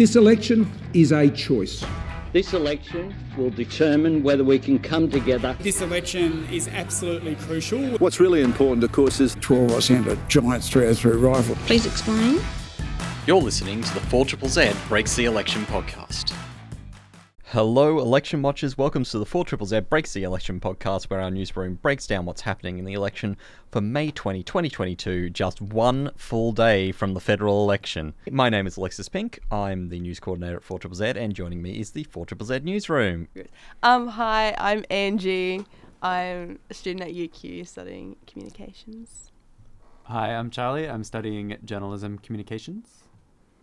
This election is a choice. This election will determine whether we can come together. This election is absolutely crucial. What's really important, of course, is 12 I sent a giant 303 rifle. Please explain. You're listening to the 4 Z Breaks the Election podcast. Hello, election watchers. Welcome to the 4 Z Breaks the Election podcast, where our newsroom breaks down what's happening in the election for May 20, 2022, just one full day from the federal election. My name is Alexis Pink. I'm the news coordinator at 4 Z, and joining me is the 4 Z newsroom. Um, hi, I'm Angie. I'm a student at UQ studying communications. Hi, I'm Charlie. I'm studying journalism communications.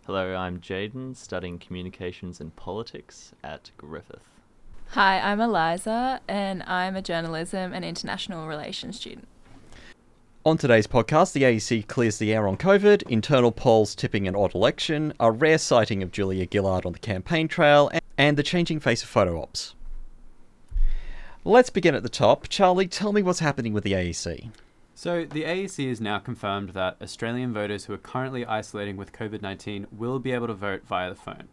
Hello, I'm Jaden, studying communications and politics at Griffith. Hi, I'm Eliza, and I'm a journalism and international relations student. On today's podcast, the AEC clears the air on COVID, internal polls tipping an odd election, a rare sighting of Julia Gillard on the campaign trail, and the changing face of photo ops. Let's begin at the top. Charlie, tell me what's happening with the AEC. So, the AEC has now confirmed that Australian voters who are currently isolating with COVID 19 will be able to vote via the phone.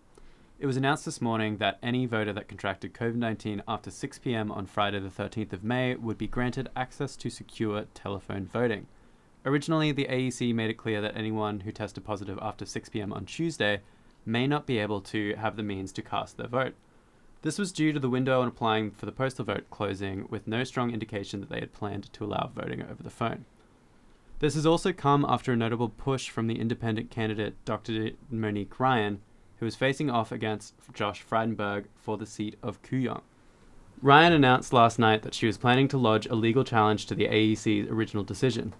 It was announced this morning that any voter that contracted COVID 19 after 6 pm on Friday, the 13th of May, would be granted access to secure telephone voting. Originally, the AEC made it clear that anyone who tested positive after 6 pm on Tuesday may not be able to have the means to cast their vote. This was due to the window on applying for the postal vote closing, with no strong indication that they had planned to allow voting over the phone. This has also come after a notable push from the independent candidate Dr. Monique Ryan, who is facing off against Josh Frydenberg for the seat of Kooyong. Ryan announced last night that she was planning to lodge a legal challenge to the AEC's original decision.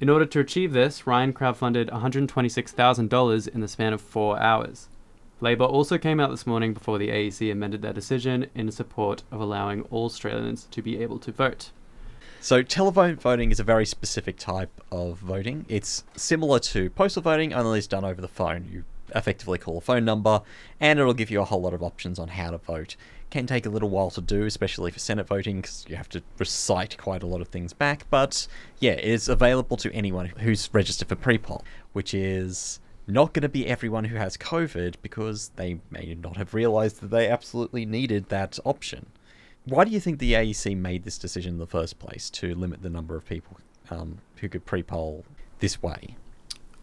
In order to achieve this, Ryan crowdfunded $126,000 in the span of four hours. Labor also came out this morning before the AEC amended their decision in support of allowing all Australians to be able to vote. So, telephone voting is a very specific type of voting. It's similar to postal voting, only it's done over the phone. You effectively call a phone number, and it'll give you a whole lot of options on how to vote. Can take a little while to do, especially for Senate voting, because you have to recite quite a lot of things back. But yeah, it is available to anyone who's registered for pre-poll, which is not going to be everyone who has COVID because they may not have realized that they absolutely needed that option. Why do you think the AEC made this decision in the first place to limit the number of people um, who could pre poll this way?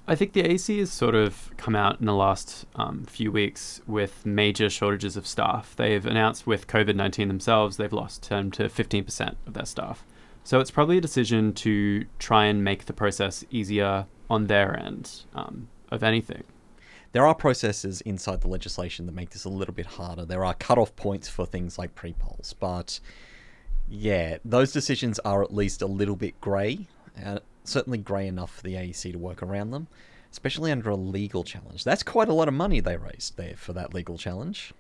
I think the AEC has sort of come out in the last um, few weeks with major shortages of staff. They've announced with COVID 19 themselves, they've lost 10 to 15% of their staff. So it's probably a decision to try and make the process easier on their end. Um, of anything. There are processes inside the legislation that make this a little bit harder. There are cut-off points for things like pre-polls, but yeah, those decisions are at least a little bit grey, uh, certainly grey enough for the AEC to work around them, especially under a legal challenge. That's quite a lot of money they raised there for that legal challenge.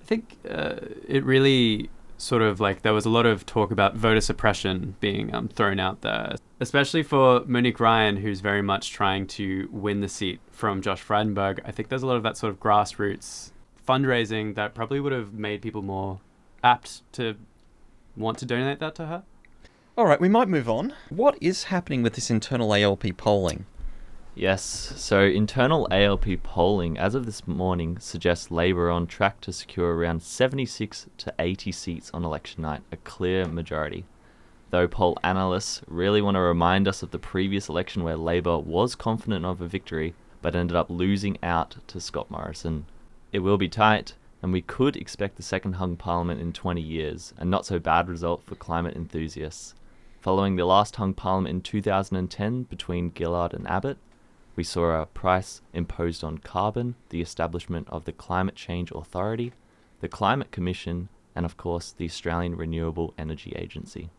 I think uh, it really sort of like there was a lot of talk about voter suppression being um, thrown out there, especially for Monique Ryan, who's very much trying to win the seat from Josh Frydenberg. I think there's a lot of that sort of grassroots fundraising that probably would have made people more apt to want to donate that to her. All right, we might move on. What is happening with this internal ALP polling? Yes, so internal ALP polling as of this morning suggests Labor on track to secure around 76 to 80 seats on election night, a clear majority. Though poll analysts really want to remind us of the previous election where Labor was confident of a victory but ended up losing out to Scott Morrison. It will be tight, and we could expect the second hung parliament in 20 years, a not so bad result for climate enthusiasts. Following the last hung parliament in 2010 between Gillard and Abbott, we saw a price imposed on carbon, the establishment of the Climate Change Authority, the Climate Commission, and of course the Australian Renewable Energy Agency.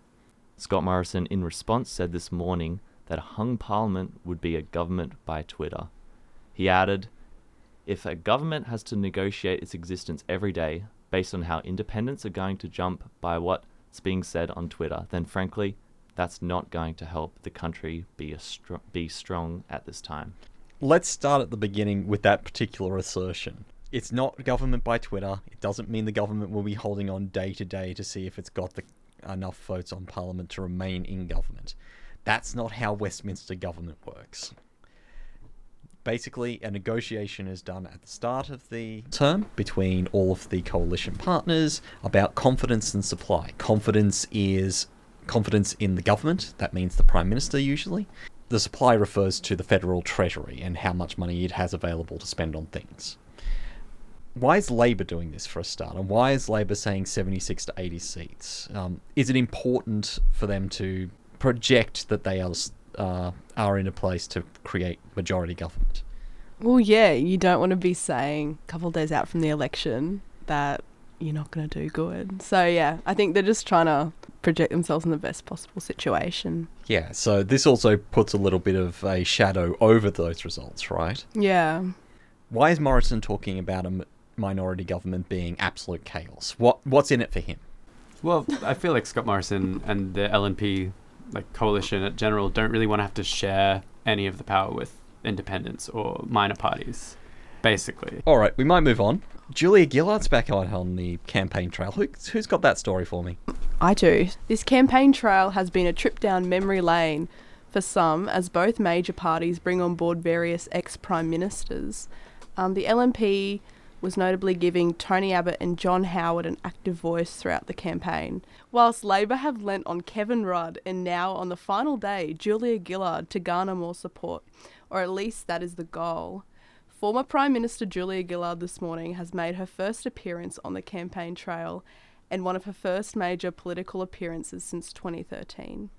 Scott Morrison, in response, said this morning that a hung parliament would be a government by Twitter. He added, If a government has to negotiate its existence every day based on how independents are going to jump by what's being said on Twitter, then frankly, that's not going to help the country be a str- be strong at this time. Let's start at the beginning with that particular assertion. It's not government by Twitter. It doesn't mean the government will be holding on day to day to see if it's got the, enough votes on Parliament to remain in government. That's not how Westminster government works. Basically, a negotiation is done at the start of the term between all of the coalition partners about confidence and supply. Confidence is confidence in the government, that means the Prime Minister usually. The supply refers to the federal treasury and how much money it has available to spend on things. Why is Labor doing this for a start? And why is Labor saying 76 to 80 seats? Um, is it important for them to project that they are, uh, are in a place to create majority government? Well, yeah, you don't want to be saying a couple of days out from the election that you're not going to do good. So, yeah, I think they're just trying to project themselves in the best possible situation. Yeah, so this also puts a little bit of a shadow over those results, right? Yeah. Why is Morrison talking about a m- minority government being absolute chaos? What what's in it for him? Well, I feel like Scott Morrison and the LNP like coalition at general don't really want to have to share any of the power with independents or minor parties, basically. All right, we might move on. Julia Gillard's back out on the campaign trail. Who, who's got that story for me? I do. This campaign trail has been a trip down memory lane for some, as both major parties bring on board various ex prime ministers. Um, the LNP was notably giving Tony Abbott and John Howard an active voice throughout the campaign, whilst Labor have lent on Kevin Rudd and now on the final day, Julia Gillard to garner more support, or at least that is the goal. Former Prime Minister Julia Gillard this morning has made her first appearance on the campaign trail and one of her first major political appearances since 2013.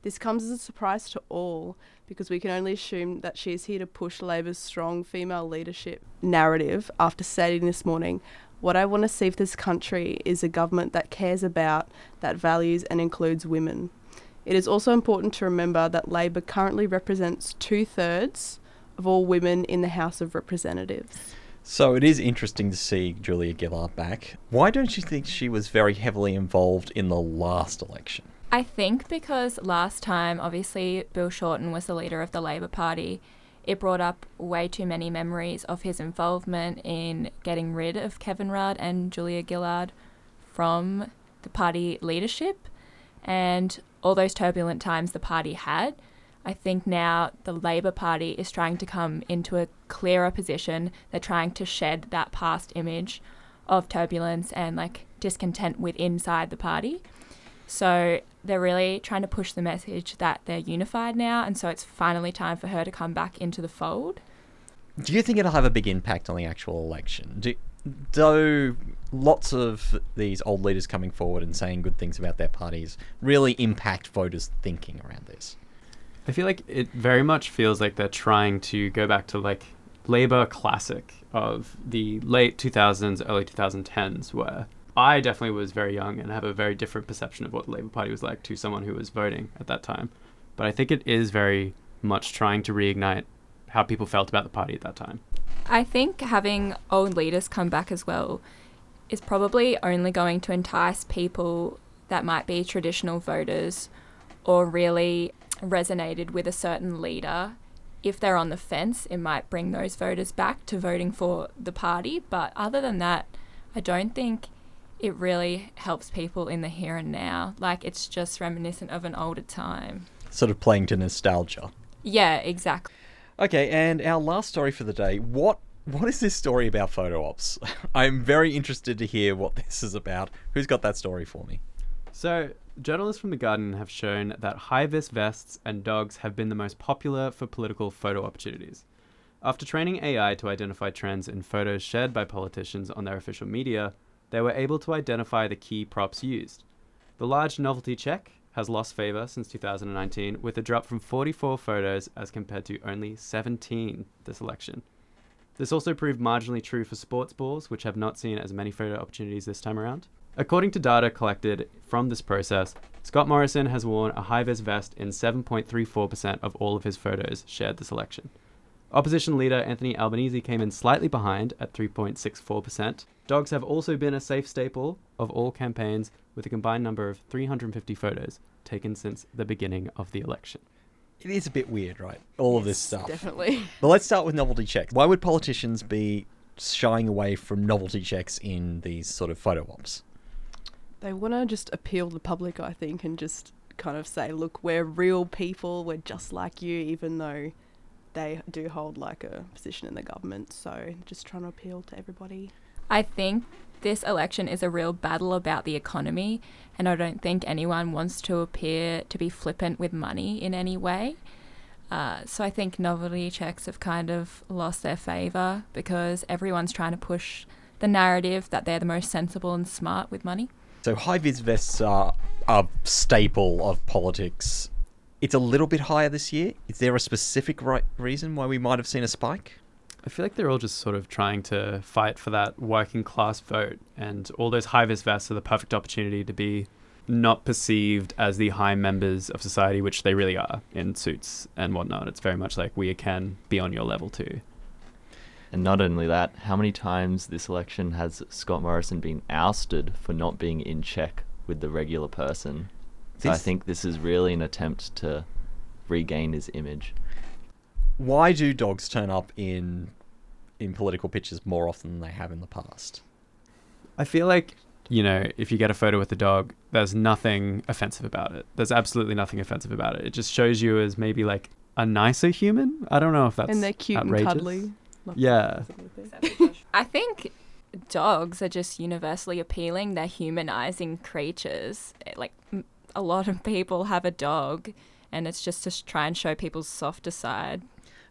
This comes as a surprise to all because we can only assume that she is here to push Labor's strong female leadership narrative after stating this morning, What I want to see for this country is a government that cares about, that values, and includes women. It is also important to remember that Labor currently represents two thirds of all women in the House of Representatives. So it is interesting to see Julia Gillard back. Why don't you think she was very heavily involved in the last election? I think because last time, obviously, Bill Shorten was the leader of the Labor Party, it brought up way too many memories of his involvement in getting rid of Kevin Rudd and Julia Gillard from the party leadership and all those turbulent times the party had. I think now the Labor Party is trying to come into a clearer position. They're trying to shed that past image of turbulence and like discontent with inside the party. So they're really trying to push the message that they're unified now, and so it's finally time for her to come back into the fold. Do you think it'll have a big impact on the actual election? Do, though lots of these old leaders coming forward and saying good things about their parties really impact voters' thinking around this. I feel like it very much feels like they're trying to go back to like Labour classic of the late 2000s, early 2010s, where I definitely was very young and have a very different perception of what the Labour Party was like to someone who was voting at that time. But I think it is very much trying to reignite how people felt about the party at that time. I think having old leaders come back as well is probably only going to entice people that might be traditional voters or really resonated with a certain leader. If they're on the fence, it might bring those voters back to voting for the party. But other than that, I don't think it really helps people in the here and now. Like it's just reminiscent of an older time. Sort of playing to nostalgia. Yeah, exactly. Okay, and our last story for the day. What what is this story about photo ops? I'm very interested to hear what this is about. Who's got that story for me? So, journalists from The Guardian have shown that high vis vests and dogs have been the most popular for political photo opportunities. After training AI to identify trends in photos shared by politicians on their official media, they were able to identify the key props used. The large novelty check has lost favour since 2019, with a drop from 44 photos as compared to only 17 this election. This also proved marginally true for sports balls, which have not seen as many photo opportunities this time around. According to data collected from this process, Scott Morrison has worn a high vis vest in 7.34% of all of his photos shared this election. Opposition leader Anthony Albanese came in slightly behind at 3.64%. Dogs have also been a safe staple of all campaigns, with a combined number of 350 photos taken since the beginning of the election. It is a bit weird, right? All of this stuff. Definitely. But let's start with novelty checks. Why would politicians be shying away from novelty checks in these sort of photo ops? They want to just appeal to the public, I think, and just kind of say, look, we're real people, we're just like you, even though they do hold like a position in the government. So just trying to appeal to everybody. I think this election is a real battle about the economy, and I don't think anyone wants to appear to be flippant with money in any way. Uh, so I think novelty checks have kind of lost their favour because everyone's trying to push the narrative that they're the most sensible and smart with money. So high vis vests are a staple of politics. It's a little bit higher this year. Is there a specific right reason why we might have seen a spike? I feel like they're all just sort of trying to fight for that working class vote, and all those high vis vests are the perfect opportunity to be not perceived as the high members of society, which they really are in suits and whatnot. It's very much like we can be on your level too. And not only that, how many times this election has Scott Morrison been ousted for not being in check with the regular person? So I think this is really an attempt to regain his image. Why do dogs turn up in in political pictures more often than they have in the past? I feel like, you know, if you get a photo with a dog, there's nothing offensive about it. There's absolutely nothing offensive about it. It just shows you as maybe like a nicer human. I don't know if that's and they're cute outrageous. and cuddly. Not Yeah. I think dogs are just universally appealing. They're humanizing creatures. Eh, Like a lot of people have a dog, and it's just to try and show people's softer side.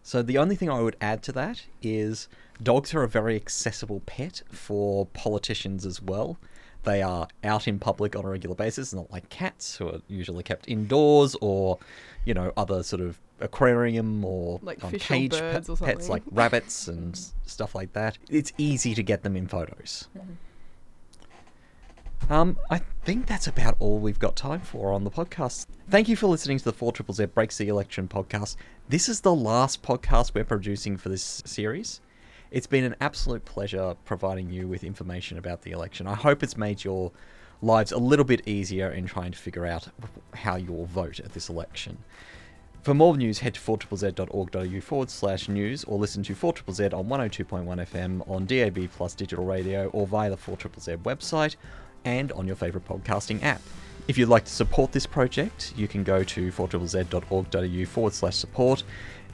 So the only thing I would add to that is dogs are a very accessible pet for politicians as well. They are out in public on a regular basis, not like cats who are usually kept indoors or, you know, other sort of aquarium or Like on fish or cage pe- or pets like rabbits and stuff like that. It's easy to get them in photos. Um, I think that's about all we've got time for on the podcast. Thank you for listening to the 4 Triple Z Breaks the Election podcast. This is the last podcast we're producing for this series. It's been an absolute pleasure providing you with information about the election. I hope it's made your lives a little bit easier in trying to figure out how you'll vote at this election. For more news, head to 4ZZZ.org.au forward slash news or listen to 4ZZZ on 102.1 FM on DAB Plus digital radio or via the 4ZZZ website and on your favourite podcasting app. If you'd like to support this project, you can go to 4ZZZ.org.au forward slash support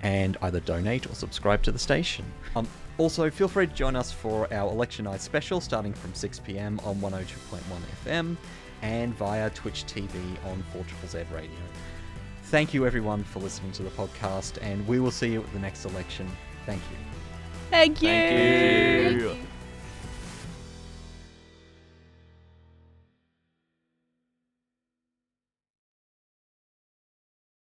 and either donate or subscribe to the station. Um, also, feel free to join us for our election night special starting from 6pm on 102.1 FM and via Twitch TV on 4ZZZ Radio. Thank you everyone for listening to the podcast, and we will see you at the next election. Thank you. Thank you. Thank you.